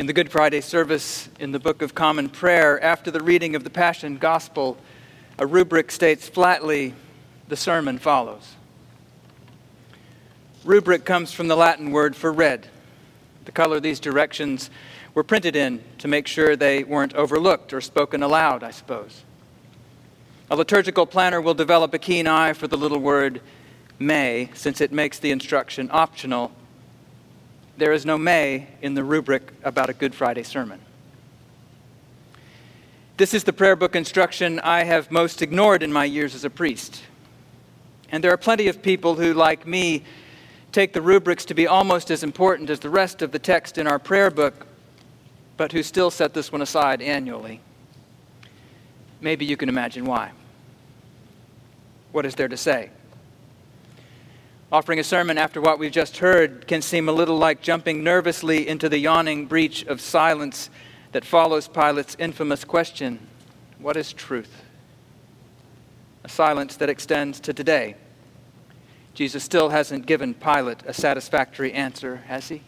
In the Good Friday service in the Book of Common Prayer, after the reading of the Passion Gospel, a rubric states flatly, the sermon follows. Rubric comes from the Latin word for red. The color these directions were printed in to make sure they weren't overlooked or spoken aloud, I suppose. A liturgical planner will develop a keen eye for the little word may, since it makes the instruction optional there is no may in the rubric about a Good Friday sermon. This is the prayer book instruction I have most ignored in my years as a priest. And there are plenty of people who, like me, take the rubrics to be almost as important as the rest of the text in our prayer book, but who still set this one aside annually. Maybe you can imagine why. What is there to say? Offering a sermon after what we've just heard can seem a little like jumping nervously into the yawning breach of silence that follows Pilate's infamous question What is truth? A silence that extends to today. Jesus still hasn't given Pilate a satisfactory answer, has he?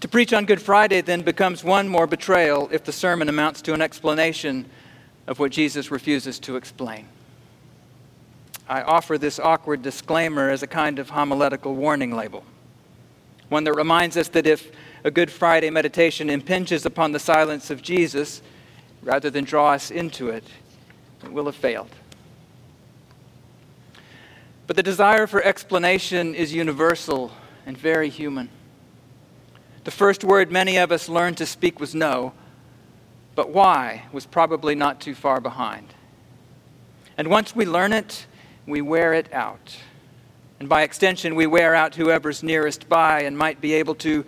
To preach on Good Friday then becomes one more betrayal if the sermon amounts to an explanation of what Jesus refuses to explain. I offer this awkward disclaimer as a kind of homiletical warning label, one that reminds us that if a Good Friday meditation impinges upon the silence of Jesus rather than draw us into it, it will have failed. But the desire for explanation is universal and very human. The first word many of us learned to speak was no, but why was probably not too far behind. And once we learn it, we wear it out. And by extension, we wear out whoever's nearest by and might be able to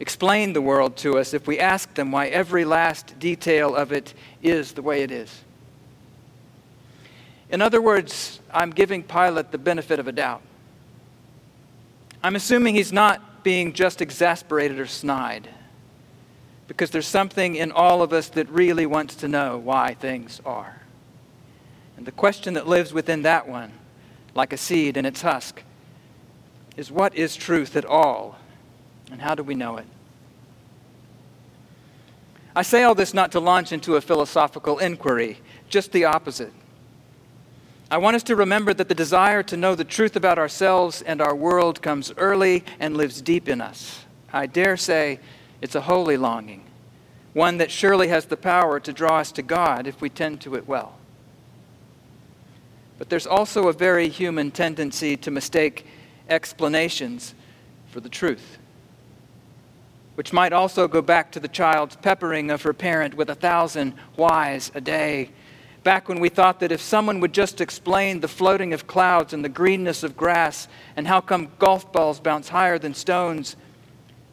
explain the world to us if we ask them why every last detail of it is the way it is. In other words, I'm giving Pilate the benefit of a doubt. I'm assuming he's not being just exasperated or snide, because there's something in all of us that really wants to know why things are. And the question that lives within that one like a seed in its husk, is what is truth at all, and how do we know it? I say all this not to launch into a philosophical inquiry, just the opposite. I want us to remember that the desire to know the truth about ourselves and our world comes early and lives deep in us. I dare say it's a holy longing, one that surely has the power to draw us to God if we tend to it well. But there's also a very human tendency to mistake explanations for the truth, which might also go back to the child's peppering of her parent with a thousand whys a day. Back when we thought that if someone would just explain the floating of clouds and the greenness of grass and how come golf balls bounce higher than stones,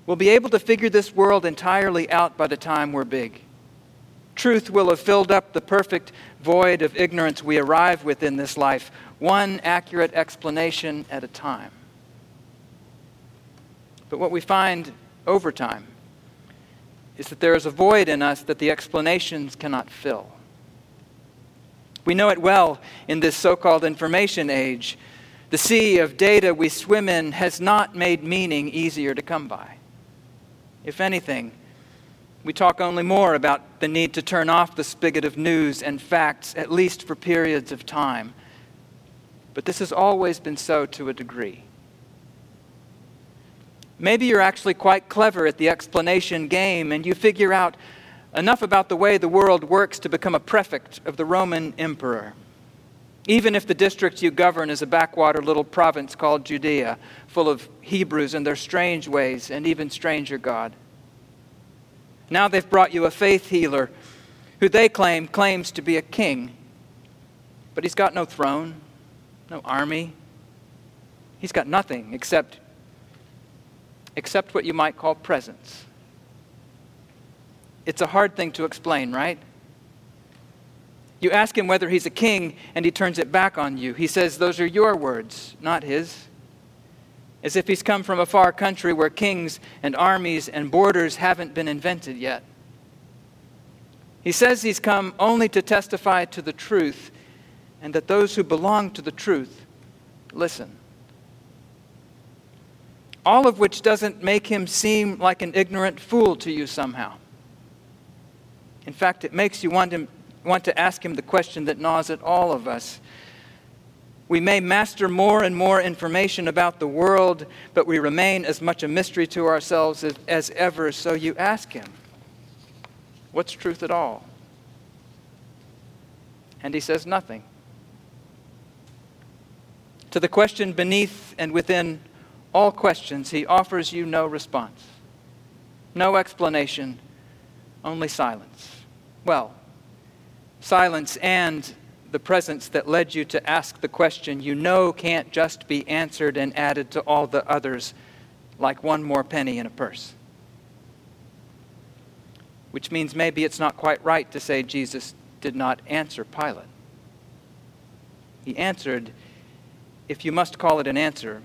we'll be able to figure this world entirely out by the time we're big. Truth will have filled up the perfect void of ignorance we arrive with in this life, one accurate explanation at a time. But what we find over time is that there is a void in us that the explanations cannot fill. We know it well in this so called information age. The sea of data we swim in has not made meaning easier to come by. If anything, we talk only more about the need to turn off the spigot of news and facts, at least for periods of time. But this has always been so to a degree. Maybe you're actually quite clever at the explanation game and you figure out enough about the way the world works to become a prefect of the Roman emperor. Even if the district you govern is a backwater little province called Judea, full of Hebrews and their strange ways and even stranger God. Now they've brought you a faith healer who they claim claims to be a king, but he's got no throne, no army. He's got nothing except except what you might call presence. It's a hard thing to explain, right? You ask him whether he's a king, and he turns it back on you. He says, Those are your words, not his. As if he's come from a far country where kings and armies and borders haven't been invented yet. He says he's come only to testify to the truth, and that those who belong to the truth listen. All of which doesn't make him seem like an ignorant fool to you somehow. In fact, it makes you want, him, want to ask him the question that gnaws at all of us. We may master more and more information about the world, but we remain as much a mystery to ourselves as, as ever. So you ask him, What's truth at all? And he says nothing. To the question beneath and within all questions, he offers you no response, no explanation, only silence. Well, silence and the presence that led you to ask the question you know can't just be answered and added to all the others like one more penny in a purse. Which means maybe it's not quite right to say Jesus did not answer Pilate. He answered, if you must call it an answer,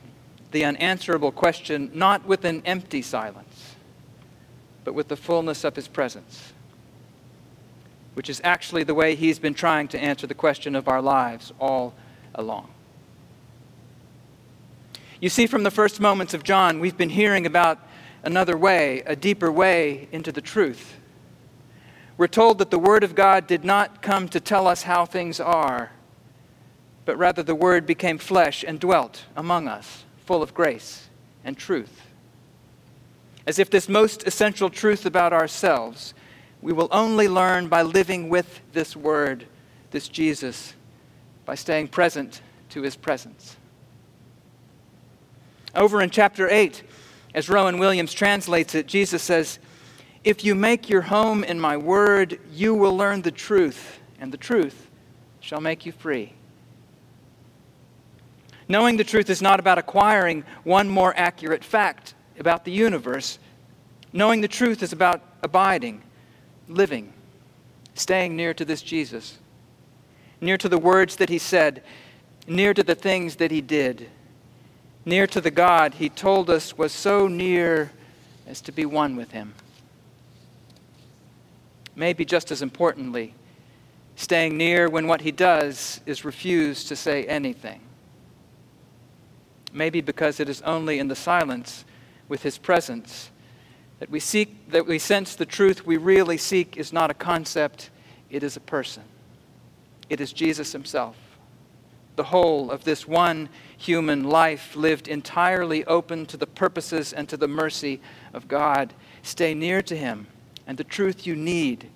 the unanswerable question not with an empty silence, but with the fullness of his presence which is actually the way he's been trying to answer the question of our lives all along. You see, from the first moments of John, we've been hearing about another way, a deeper way into the truth. We're told that the Word of God did not come to tell us how things are, but rather the Word became flesh and dwelt among us, full of grace and truth. As if this most essential truth about ourselves we will only learn by living with this Word, this Jesus, by staying present to His presence. Over in chapter 8, as Rowan Williams translates it, Jesus says, If you make your home in my word, you will learn the truth, and the truth shall make you free. Knowing the truth is not about acquiring one more accurate fact about the universe. Knowing the truth is about abiding, living, staying near to this Jesus, near to the words that he said, near to the things that he did, near to the God he told us was so near as to be one with him. Maybe just as importantly, staying near when what he does is refuse to say anything. Maybe because it is only in the silence with his presence that we seek, that we sense the truth we really seek is not a concept, it is a person. It is Jesus himself. The whole of this one human life lived entirely open to the purposes and to the mercy of God. Stay near to him, and the truth you need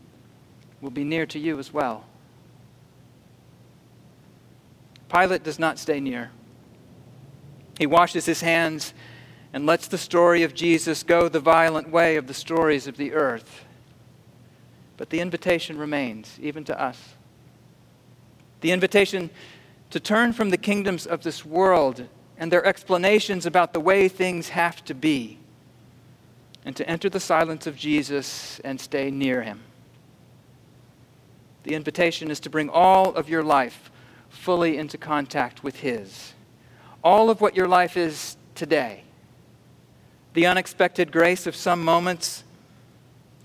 will be near to you as well. Pilate does not stay near. He washes his hands and lets the story of Jesus go the violent way of the stories of the earth. But the invitation remains, even to us. The invitation to turn from the kingdoms of this world and their explanations about the way things have to be, and to enter the silence of Jesus and stay near him. The invitation is to bring all of your life fully into contact with His. All of what your life is today the unexpected grace of some moments,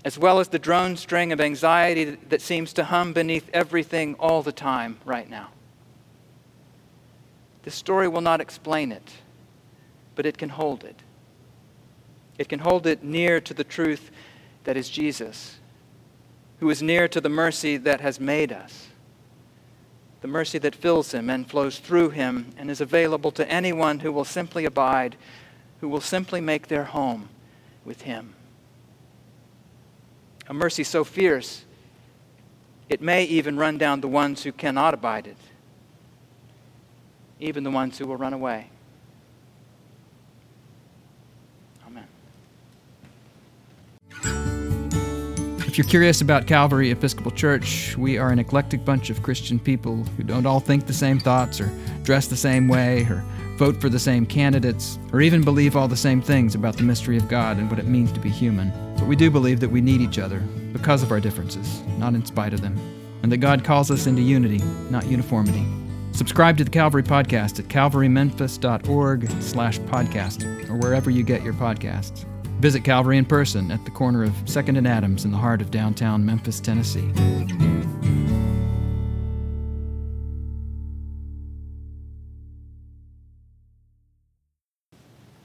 as well as the drone string of anxiety that seems to hum beneath everything all the time right now. This story will not explain it, but it can hold it. It can hold it near to the truth that is Jesus, who is near to the mercy that has made us, the mercy that fills him and flows through him and is available to anyone who will simply abide who will simply make their home with Him. A mercy so fierce, it may even run down the ones who cannot abide it, even the ones who will run away. Amen. If you're curious about Calvary Episcopal Church, we are an eclectic bunch of Christian people who don't all think the same thoughts or dress the same way or vote for the same candidates, or even believe all the same things about the mystery of God and what it means to be human. But we do believe that we need each other because of our differences, not in spite of them, and that God calls us into unity, not uniformity. Subscribe to the Calvary Podcast at calvarymemphis.org slash podcast or wherever you get your podcasts. Visit Calvary in person at the corner of 2nd and Adams in the heart of downtown Memphis, Tennessee.